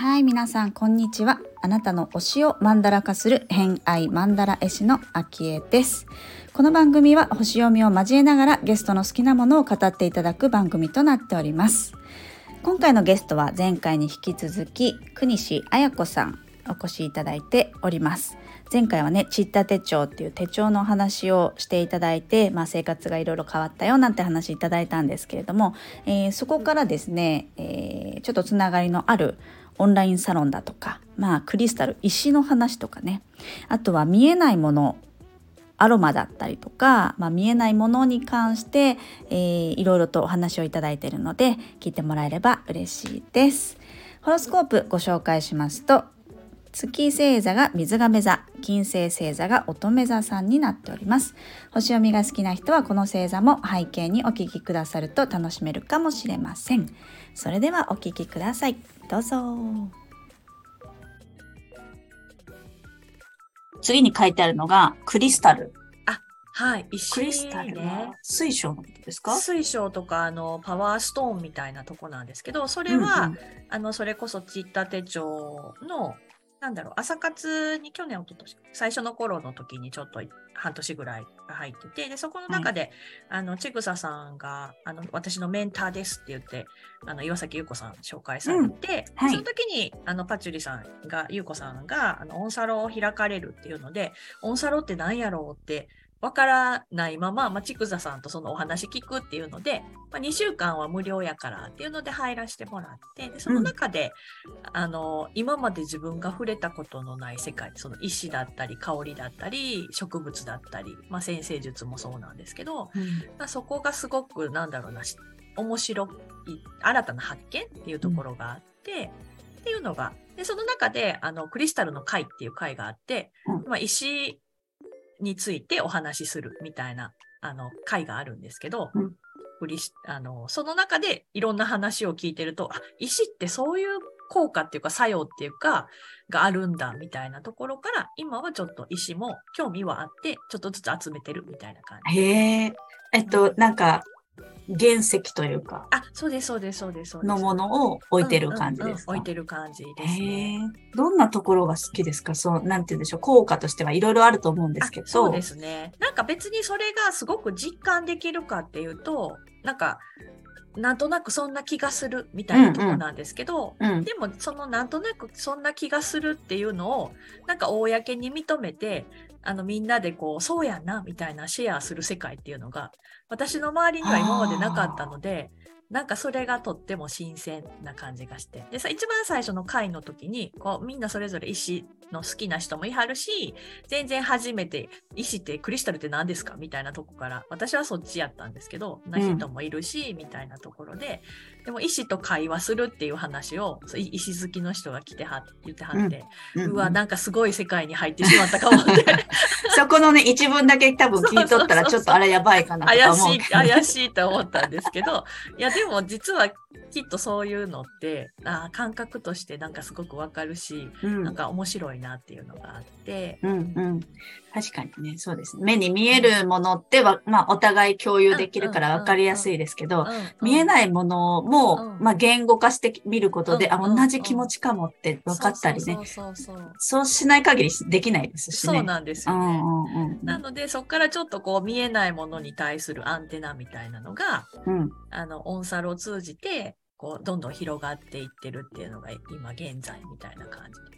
はい、皆さん、こんにちは。あなたの推しをマンダラ化する偏愛マンダラ絵師のあきえです。この番組は星読みを交えながらゲストの好きなものを語っていただく番組となっております。今回のゲストは前回に引き続き国西彩子さんお越しいただいております。前回はね「ちった手帳」っていう手帳の話をしていただいて、まあ、生活がいろいろ変わったよなんて話いただいたんですけれども、えーそこからですね、えーちょっとつながりのあるオンラインサロンだとか、まあ、クリスタル石の話とかねあとは見えないものアロマだったりとか、まあ、見えないものに関して、えーいろいろとお話をいただいているので聞いてもらえれば嬉しいです。ホロスコープご紹介しますと月星座が水亀座金星星座が乙女座さんになっております。星読みが好きな人はこの星座も背景にお聞きくださると楽しめるかもしれません。それではお聞きください。どうぞ。次に書いてあるのがクリスタル。はい、石クリスタルねは。水晶のことですか？水晶とかあのパワーストーンみたいなとこなんですけど、それは、うんうん。あのそれこそちった手帳のなんだろう朝活に去年おととし最初の頃の時にちょっと半年ぐらい入っててでそこの中で、あのちぐささんがあの私のメンターですって言ってあの岩崎優子さん紹介されて、はい。その時にあのパチュリさんが優子さんがあのオンサロを開かれるっていうのでオンサロって何やろう？ってわからないまま、まあ、ちくざさんとそのお話聞くっていうので、まあ、2週間は無料やからっていうので入らせてもらって、でその中で、あの、今まで自分が触れたことのない世界、その石だったり、香りだったり、植物だったり、まあ、先生術もそうなんですけど、まあ、そこがすごく、なんだろうな、し面白い、新たな発見っていうところがあって、っていうのが、で、その中で、あの、クリスタルの会っていう会があって、うん。まあ、石についてお話しするみたいな、あの、会があるんですけど、うんあの、その中でいろんな話を聞いてると、あ、石ってそういう効果っていうか作用っていうか、があるんだみたいなところから、今はちょっと石も興味はあって、ちょっとずつ集めてるみたいな感じ。へええっとなんか原石というかあ、そうです、そうです、そうです。のものを置いてる感じうんうんですか、うん置いてる感じですね。どんなところが好きですか？そう、なんて言うんでしょう、効果としてはいろいろあると思うんですけど。あそうですね。なんか別にそれがすごく実感できるかっていうと、なんか、なんとなくそんな気がするみたいなところなんですけど、うん。でもそのなんとなくそんな気がするっていうのをなんか公に認めてあのみんなでこうそうやんなみたいなシェアする世界っていうのが私の周りには今までなかったのでなんかそれがとっても新鮮な感じがして。でさ一番最初の回の時にこうみんなそれぞれ石の好きな人もいはるし全然初めて石ってクリスタルって何ですか？みたいなとこから私はそっちやったんですけどな人もいるし、みたいなところででも石と会話するっていう話をそうい石好きの人が来ては言ってはって、うわなんかすごい世界に入ってしまったかもって。そこのね、一文だけ多分聞いとったら、ちょっとあれやばいかなと思う。しい怪しいと思ったんですけどいやでも実はきっとそういうのってあー感覚としてなんかすごくわかるし、うん。なんか面白いなっていうのがあって。うんうん。確かにね、そうです。目に見えるものっては、まあ、お互い共有できるから分かりやすいですけど、見えいないものも、うんまあ、言語化してみることで、あ、同じ気持ちかもって分かったりね。そうしない限りできないですしね。そうなんですよね。うんうんうんなのでそこからちょっとこう見えないものに対するアンテナみたいなのがうん。あのオンサロを通じてこうどんどん広がっていってるっていうのが今現在みたいな感じです。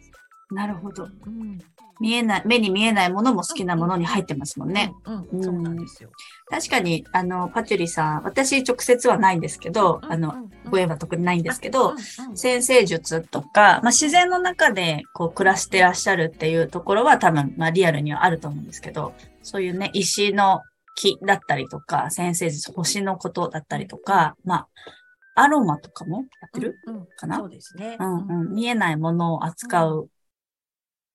なるほど。うん、見えない、目に見えないものも好きなものに入ってますもんね。うん、ううん。ん、そうなんですよ。確かに、あの、パチュリさん、私直接はないんですけど、あの、ご縁は特にないんですけど、先生術とか、まあ、自然の中でこう暮らしてらっしゃるっていうところは多分、まあ、リアルにはあると思うんですけど、そういうね、石の木だったりとか、先生術、星のことだったりとか、まあ、アロマとかもやってる、うんうん。かな？そうですね。うん。うん、見えないものを扱う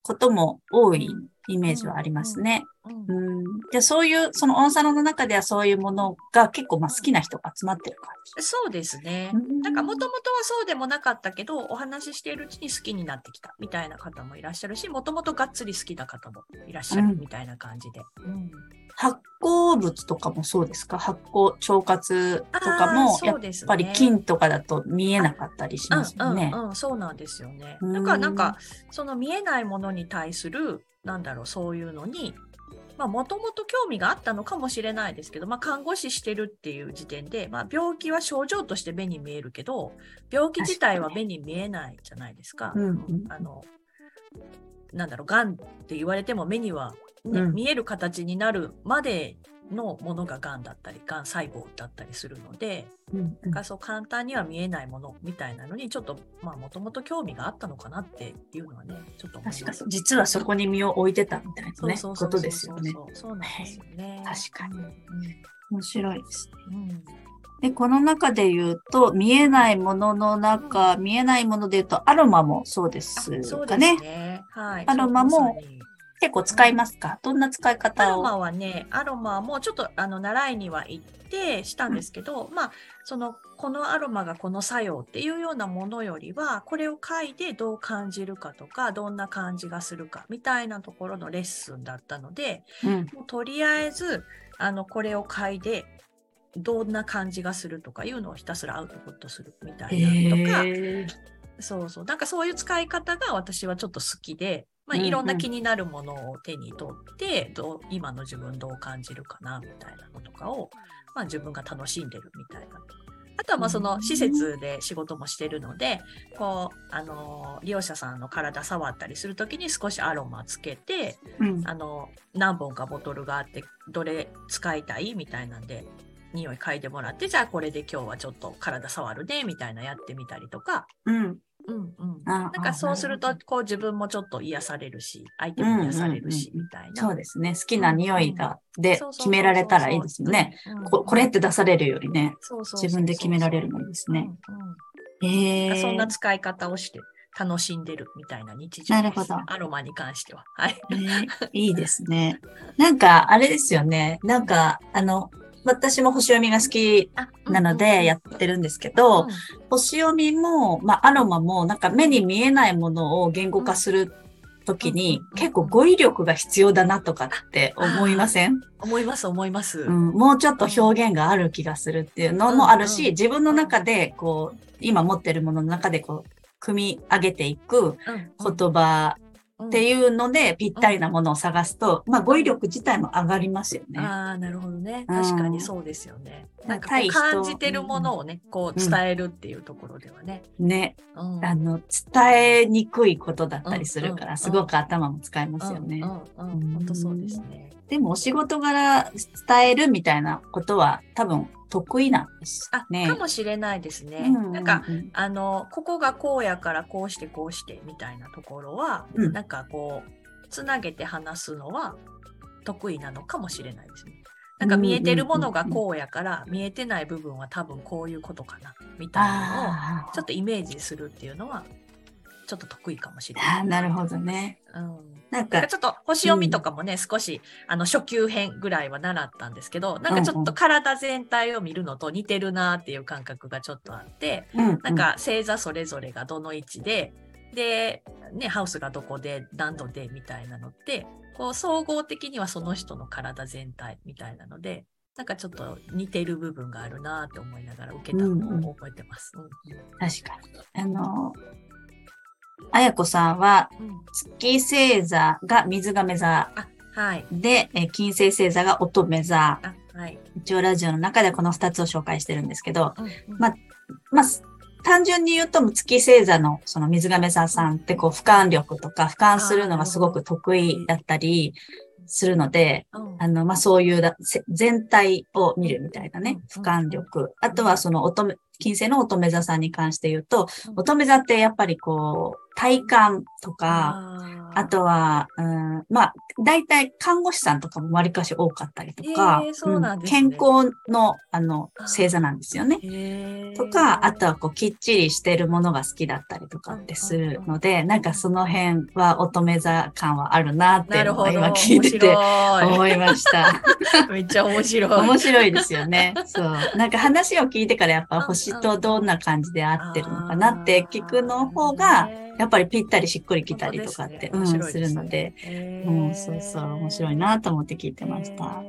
ことも多い。イメージはありますね。うんうん。じゃあそういう、そのオンサロンの中ではそういうものが結構まあ好きな人が集まってる感じ。そうですね。うんなんかもともとはそうでもなかったけど、お話ししているうちに好きになってきたみたいな方もいらっしゃるし、もともとがっつり好きな方もいらっしゃるうんみたいな感じで。うん発酵物とかもそうですか？発酵、腸活とかも、やっぱり菌とかだと見えなかったりしますよね。うんうんうん、そうなんですよね。うんだからなんかその見えないものに対するなんだろうそういうのにもともと興味があったのかもしれないですけど、まあ、看護師してるっていう時点で、まあ、病気は症状として目に見えるけど病気自体は目に見えないじゃないですか。あのなんだろうがんって言われても目には、ねうん。見える形になるまでのものががんだったりがん細胞だったりするので。うんなんかそう簡単には見えないものみたいなのにちょっとまあもともと興味があったのかなっていうのはねちょっと確か。実はそこに身を置いてたみたいなね、ことですよね。そうなんですよね。確かにうん面白いですね。うんで、この中で言うと、見えないものの中、見えないもので言うと、アロマもそうであすかね。ね。はい。アロマも結構使いますか？どんな使いア方を？ロマはね、アロマもちょっとあの習いには行ってしたんですけど、まあそのこのアロマがこの作用っていうようなものよりは、これを書いてどう感じるかとか、どんな感じがするかみたいなところのレッスンだったので、うん。もうとりあえずあのこれを嗅いでどんな感じがするとかいうのをひたすらアウトプットするみたいなのとか、そうそう。なんかそういう使い方が私はちょっと好きで、まあ、いろんな気になるものを手に取って、どう今の自分どう感じるかなみたいなのとかを、まあ、自分が楽しんでるみたいな。あとはまあその施設で仕事もしてるので、こう、あの、利用者さんの体触ったりするときに少しアロマつけて、うん。あの何本かボトルがあってどれ使いたいみたいなんで匂い嗅いでもらってじゃあこれで今日はちょっと体触るねみたいなやってみたりとか、うん。うんうん、あなんかそうするとこう自分もちょっと癒されるし相手も癒されるしみたいな。そうですね。好きな匂いが、で決められたらいいですよね。。うんここれって出されるよりね、自分で決められるのですね。うんうんへえ。そんな使い方をして楽しんでるみたいな日常です。なるほどアロマに関しては。はい。ね いいですね。なんか、あれですよね。なんか、あの、私も星読みが好きなのでやってるんですけど、うん星読みも、まあ、アロマも、なんか目に見えないものを言語化するときにうん、結構語彙力が必要だなとかって思いません？思います思います。うん、もうちょっと表現がある気がするっていうのもあるし、うん。うん自分の中で、こう、今持ってるものの中で、こう、組み上げていくうん。言葉ってういうので、ぴったりなものを探すと、まあ、語彙力自体も上がりますよんね。ああ、なるほどね。うん確かにそうですよね。うんなんか感じてるものをね、こう伝えるっていうところではね。ね。うんあの、伝えにくいことだったりするから、すごく頭も使えますよね本当そうですね。でも、お仕事柄伝えるみたいなことは多分得意なんですあ、ね。かもしれないですね。うんうんうんなんか、あの、ここがこうやからこうしてこうしてみたいなところは、うんなんかこう、つなげて話すのは得意なのかもしれないですね。なんか見えてるものがこうやから、見えてない部分は多分こういうことかな、みたいなのを、あちょっとイメージするっていうのは、ちょっと得意かもしれーない。あー、なるほどね。うんなんかちょっと星読みとかもね、少しあの初級編ぐらいは習ったんですけど、なんかちょっと体全体を見るのと似てるなっていう感覚がちょっとあって、うんなんか星座それぞれがどの位置で、で、ね、ハウスがどこで何度でみたいなのって、こう総合的にはその人の体全体みたいなので、なんかちょっと似てる部分があるなって思いながら受けたのを覚えてます。うん。確かに。あの、あやこさんは、月星座が水亀座あ、はい。で、えー金星星座が乙女座。あ、はい。一応ラジオの中でこの二つを紹介してるんですけど、うんうんまあまあ、単純に言うと、月星座のその水亀座さんってこう、俯瞰力とか俯瞰するのがすごく得意だったりするので、うんあの、まあ、そういう全体を見るみたいなね、うん俯瞰力。あとはその乙女、金星の乙女座さんに関して言うと、うん乙女座ってやっぱりこう、体感とか、あとは、うん、まあ、大体看護師さんとかも割かし多かったりとか、へーそうなん健康の、あの、星座なんですよね。へーとか、あとはこう、きっちりしてるものが好きだったりとかってするので、なんかその辺は乙女座感はあるなって。今聞いてて面思いました。めっちゃ面白い。面白いですよね。そう。なんか話を聞いてからやっぱ星とどんな感じで合ってるのかなって聞くの方が、やっぱりぴったりしっくりきたりとかって、うん、するので、うん、そうそう、面白いなと思って聞いてました。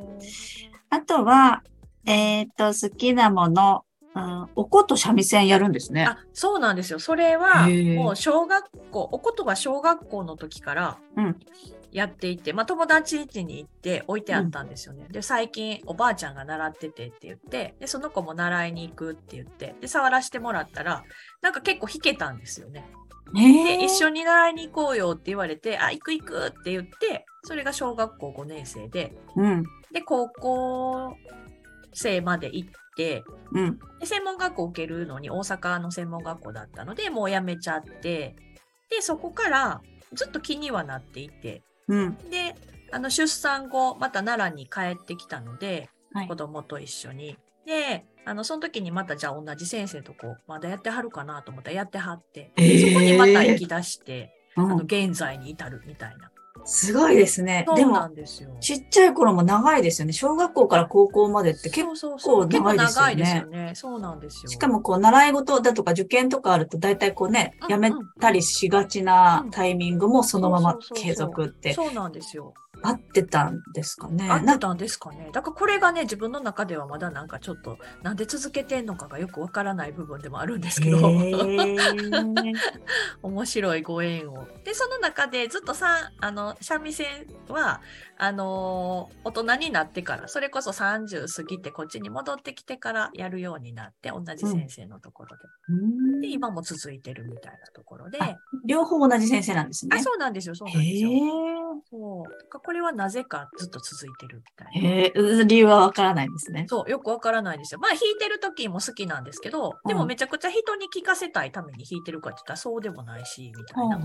あとは、えっ、と、好きなもの、うん、おこと三味線やるんですね。あ、そうなんですよ。それは、もう小学校、おことは小学校の時からうんやっていて、まあ友達家に行って置いてあったんですよね。で、最近おばあちゃんが習っててって言って、で、その子も習いに行くって言って、で、触らせてもらったら、なんか結構弾けたんですよね。で、一緒に。に習いに行こうよって言われて、あ、行く行くって言って、それが小学校5年生で、うん、で、高校生まで行って、うん、で専門学校受けるのに大阪の専門学校だったので、もう辞めちゃって、で、そこからずっと気にはなっていて、うん。で、あの出産後、また奈良に帰ってきたので、はい子供と一緒に。で、あの、その時にまたじゃあ同じ先生とこう、まだやってはるかなと思ったらやってはって、えーそこにまた行き出して、うあの、ん、現在に至るみたいな。すごいですね。でも。ちっちゃい頃も長いですよね。小学校から高校までって結構、長いですよね結構長いですよね。そうなんですよ。しかもこう、習い事だとか受験とかあると、大体こうねうん、やめたりしがちなタイミングもそのまま継続ってそうなんですよ。合ってたんですかね。合ってなたんですかね。だからこれがね、自分の中ではまだなんかちょっと、なんで続けてんのかがよくわからない部分でもあるんですけど、へー 面白いご縁を。で、その中でずっとさ、あの、三味線は、あのー大人になってから、それこそ30過ぎてこっちに戻ってきてからやるようになって、同じ先生のところで。うんで、今も続いてるみたいなところで、あ両方同じ先生なんですね。あ、そうなんですよ、そうへなんですよ。え。そう。これはなぜかずっと続いてるみたいな。へえ、理由はわからないんですね。そう、よくわからないですよ。まあ、弾いてる時も好きなんですけど、でうんもめちゃくちゃ人に聞かせたいために弾いてるかって言ったらそうでもないし、みたいな。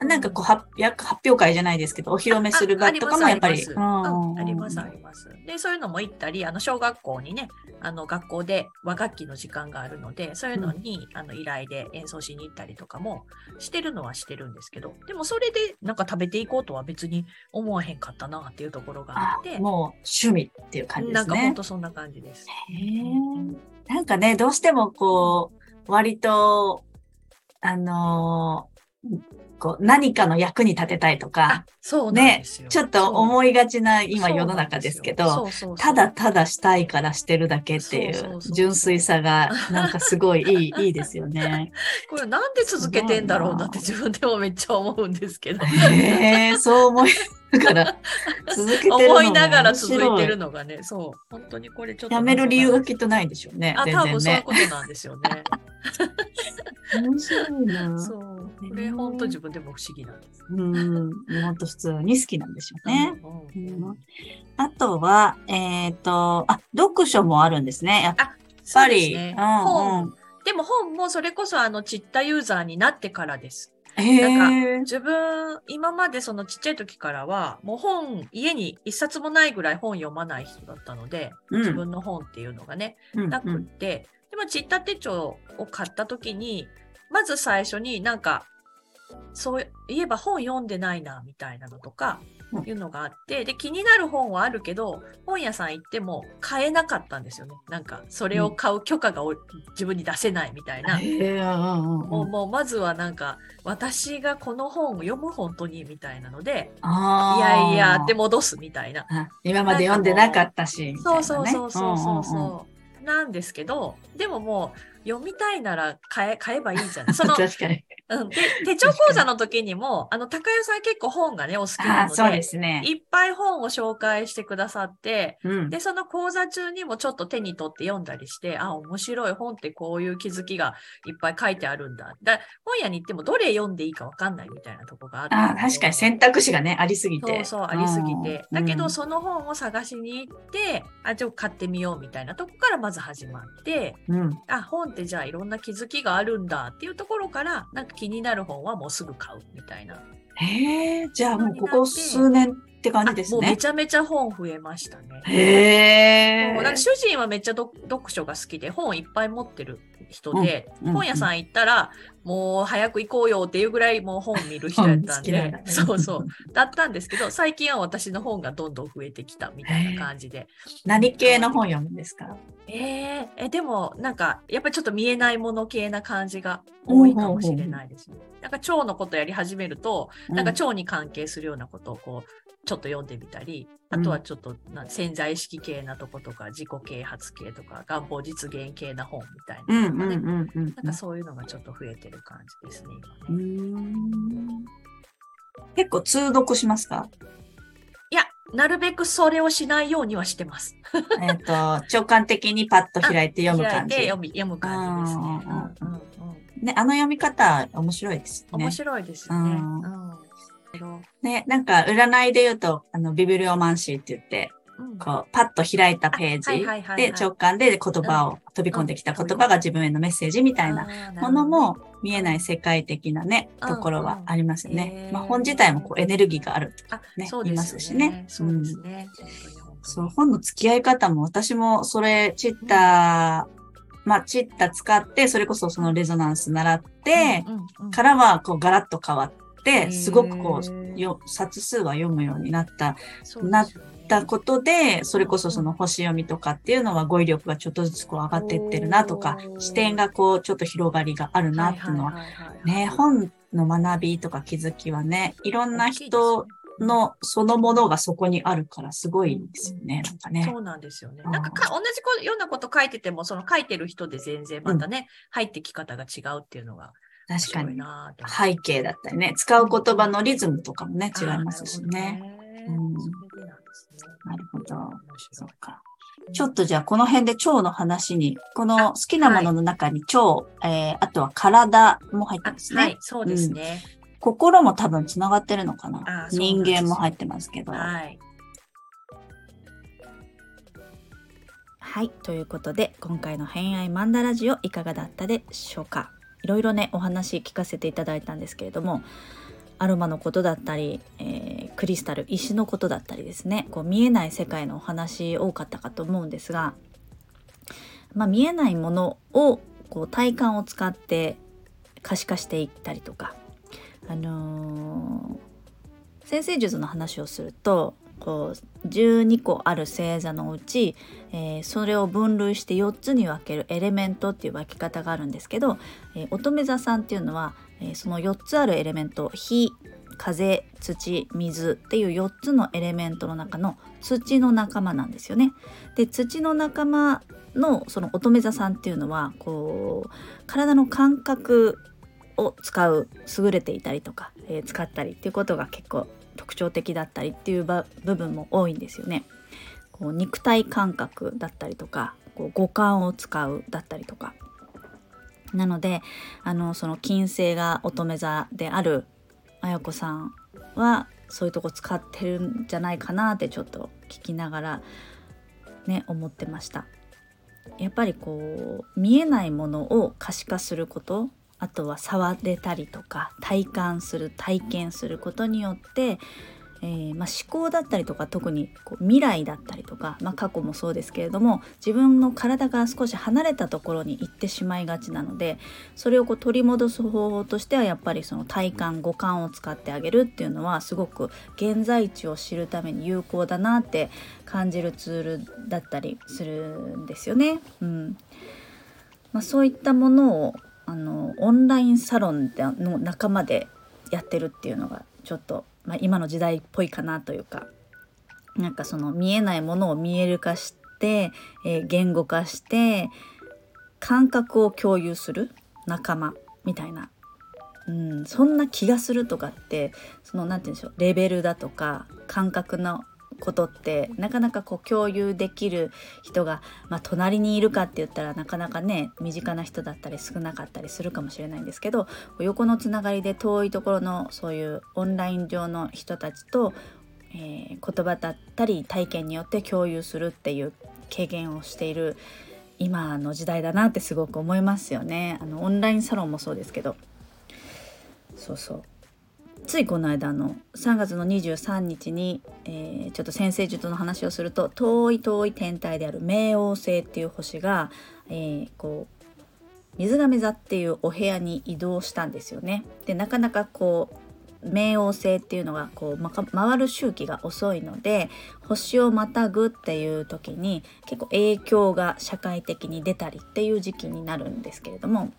なんかこう発表会じゃないですけど、お披露目する場とかもやっぱり。あありますうんありますうんあります。で、そういうのも行ったり、あの、小学校にね、あの、学校で和楽器の時間があるので、そういうのに、あの、依頼で演奏しに行ったりとかもしてるのはしてるんですけど、でもそれでなんか食べていこうとは別に思わへんかったなっていうところがあって、あもう趣味っていう感じですねなんかほん。とそんな感じです。へえ。なんかね、どうしてもこう、割と、あのーこう何かの役に立てたいとか、そうなんですよ。ちょっと思いがちな今世の中ですけど、ただただしたいからしてるだけっていそう純粋さがなんかすごいいい、いいですよね。これなんで続けてんだろうなって自分でもめっちゃ思うんですけど。へえ、そう思いながら 続けてる思いながら続いてるのがね、そう。本当にこれちょっと。やめる理由がきっとないでしょうね。あ、全然多分そういうね。ことなんですよね。面白いな。そう。これ本当自分でも不思議なんです。うん。本当普通に好きなんでしょうね。うんうんうんあとは、えっ、と、あ、読書もあるんですね。やっぱり。ね。うんうん本。でも本もそれこそあのちったユーザーになってからです。へなんえ。自分、今までそのちっちゃい時からは、もう本、家に一冊もないぐらい本読まない人だったので、うん自分の本っていうのがね、うんなくって、でもちった手帳を買った時に、まず最初になんか、そういえば本読んでないな、みたいなのとか、うんいうのがあって、で、気になる本はあるけど、本屋さん行っても買えなかったんですよね。なんか、それを買う許可がお自分に出せないみたいな。もう、うん。もうまずはなんか、私がこの本を読む本当にみたいなので、あいやいやっても戻すみたいな。今まで読んでなかったし。そうそうそうそうそうそう,、んんんなんですけど、でももう読みたいなら買え買えばいいじゃん。その 確かに。うん、で手帳講座の時にも、あの、高代さん結構本がね、お好きなので、そうですね。いっぱい本を紹介してくださって、うんで、その講座中にもちょっと手に取って読んだりして、あ、面白い本ってこういう気づきがいっぱい書いてあるんだ。だ本屋に行ってもどれ読んでいいかわかんないみたいなとこがあるあ確かに選択肢がね、ありすぎて。そうそう、ありすぎて。だけど、うんその本を探しに行って、あ、じゃあ買ってみようみたいなとこからまず始まって、うん。あ、本ってじゃあいろんな気づきがあるんだっていうところから、なんか気になる本はもうすぐ買うみたいな。へえ、じゃあもうここ数年って感じですね。もうめちゃめちゃ本増えましたね。へえもうなんか。主人はめっちゃ読読書が好きで本いっぱい持ってる人で、うんうん本屋さん行ったらもう早く行こうよっていうぐらいもう本見る人やったんで。ね。そうそう。だったんですけど最近は私の本がどんどん増えてきたみたいな感じで。何系の本読むんですか？えー、えでもなんかやっぱりちょっと見えないもの系な感じが多いかもしれないですね。なんか腸のことやり始めると、なんか腸に関係するようなことをこうちょっと読んでみたり、あとはちょっとな潜在意識系なとことか自己啓発系とか願望実現系な本みたいななんかそういうのがちょっと増えてる感じですねう今ね。ん。結構通読しますか？いやなるべくそれをしないようにはしてます。えっと、直感的にパッと開いて読む感じ。開いて読む感じですね。ね、あの読み方面白いですね。面。白いですよね。うん。うん。ね、なんか占いで言うと、あの、ビブリオマンシーって言って、うん。こう、パッと開いたページで直感で言葉を、飛び込んできた言葉が自分へのメッセージみたいなものも見えない世界的なね、うん。ところはありますよへね。ー。まあ本自体もこうエネルギーがあるとあ、ねそうですよ言いますしね。そうですね。そう、本の付き合い方も私もそれ、チッタ、まあ、チッタ使って、それこそそのレゾナンス習って、からはこうガラッと変わって、すごくこう、よ冊数は読むようになった、そうですよね。たことで、それこそその星読みとかっていうのは語彙力がちょっとずつこう上がってってるなとか視点がこうちょっと広がりがあるなっていうのは、ね、本の学びとか気づきはね、いろんな人のそのものがそこにあるからすごいですよね、なんかね。そうなんですよね。うんなんかか同じこようなこと書いてても、その書いてる人で全然またね、入ってき方が違うっていうのが面確かに。背景だったりね、使う言葉のリズムとかもね、違いますしね。なるほどねうんそうか。ちょっとじゃあこの辺で腸の話に、この好きなものの中に腸、えー、あとは体も入ってあますね。はい、そうですね。心も多分つながってるのかな。人間も入ってますけど。はい。はい、ということで今回の偏愛マンダラジオいかがだったでしょうか。いろいろねお話聞かせていただいたんですけれどもアロマのことだったり、えークリスタル石のことだったりですね。こう見えない世界のお話多かったかと思うんですが、まあ、見えないものをこう体感を使って可視化していったりとかあのー先生術の話をするとこう12個ある星座のうち、えーそれを分類して4つに分けるエレメントっていう分け方があるんですけど、えー乙女座さんっていうのは、えーその4つあるエレメント火風土水っていう4つのエレメントの中の土の仲間なんですよね。で土の仲間のその乙女座さんっていうのはこう体の感覚を使う優れていたりとか、えー使ったりっていうことが結構特徴的だったりっていう部分も多いんですよね。こう肉体感覚だったりとかこう五感を使うだったりとかなのであのその金星が乙女座であるあやこさんはそういうとこ使ってるんじゃないかなってちょっと聞きながらね思ってました。やっぱりこう見えないものを可視化することあとは触れたりとか体感する体験することによって、えーまあ、思考だったりとか特にこう未来だったりとか、まあ、過去もそうですけれども自分の体から少し離れたところに行ってしまいがちなのでそれをこう取り戻す方法としてはやっぱりその体感五感を使ってあげるっていうのはすごく現在地を知るために有効だなって感じるツールだったりするんですよね。うんまあ、そういったものをあのオンラインサロンの仲間でやってるっていうのがちょっと、まあ、今の時代っぽいかなというかなんかその見えないものを見える化して、えー言語化して感覚を共有する仲間みたいな。うん、そんな気がするとかってその何て言うんでしょうレベルだとか感覚のことってなかなかこう共有できる人が、まあ、隣にいるかって言ったらなかなかね身近な人だったり少なかったりするかもしれないんですけど横のつながりで遠いところのそういうオンライン上の人たちと、えー、言葉だったり体験によって共有するっていう経験をしている今の時代だなってすごく思いますよね。あのオンラインサロンもそうですけどそうそうついこの間の3月の23日に、えー、ちょっと先生術の話をすると遠い遠い天体である冥王星っていう星が、えー、こう水亀座っていうお部屋に移動したんですよね。でなかなかこう冥王星っていうのがこう、ま、回る周期が遅いので星をまたぐっていう時に結構影響が社会的に出たりっていう時期になるんですけれども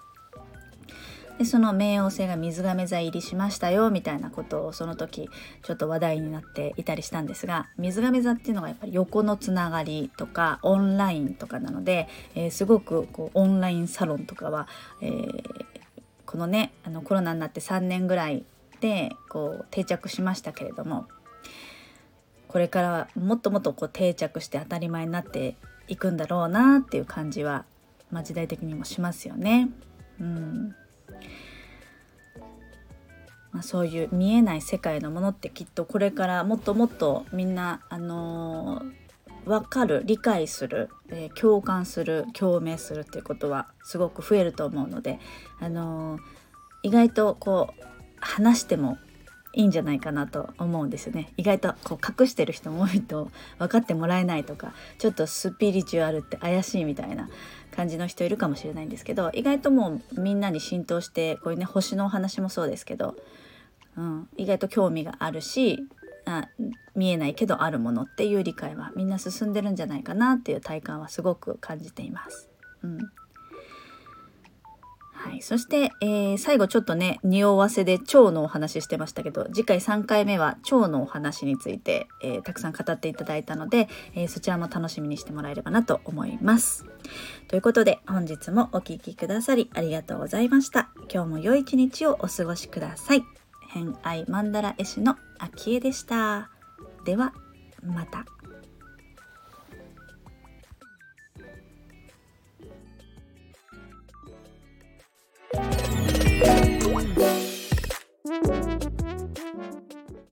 でその冥王星が水亀座入りしましたよみたいなことをその時ちょっと話題になっていたりしたんですが水亀座っていうのがやっぱり横のつながりとかオンラインとかなので、えー、すごくこうオンラインサロンとかは、えー、このねあのコロナになって3年ぐらいでこう定着しましたけれどもこれからはもっともっとこう定着して当たり前になっていくんだろうなっていう感じは、まあ、時代的にもしますよね。うんまあ、そういう見えない世界のものってきっとこれからもっともっとみんな、あのー、分かる理解する、えー、共感する共鳴するっていうことはすごく増えると思うので、あのー、意外とこう話してもいいんじゃないかなと思うんですよね意外とこう隠してる人も多いと分かってもらえないとかちょっとスピリチュアルって怪しいみたいな感じの人いるかもしれないんですけど意外ともうみんなに浸透してこういうね星のお話もそうですけどうん、意外と興味があるしあ見えないけどあるものっていう理解はみんな進んでるんじゃないかなっていう体感はすごく感じています。うんはい、そして、えー、最後ちょっとね匂わせで腸のお話してましたけど次回3回目は腸のお話について、えー、たくさん語っていただいたので、えー、そちらも楽しみにしてもらえればなと思います。ということで本日もお聴きくださりありがとうございました。今日も良い一日をお過ごしください。偏愛マンダラ絵師の秋江でした。ではまた。Música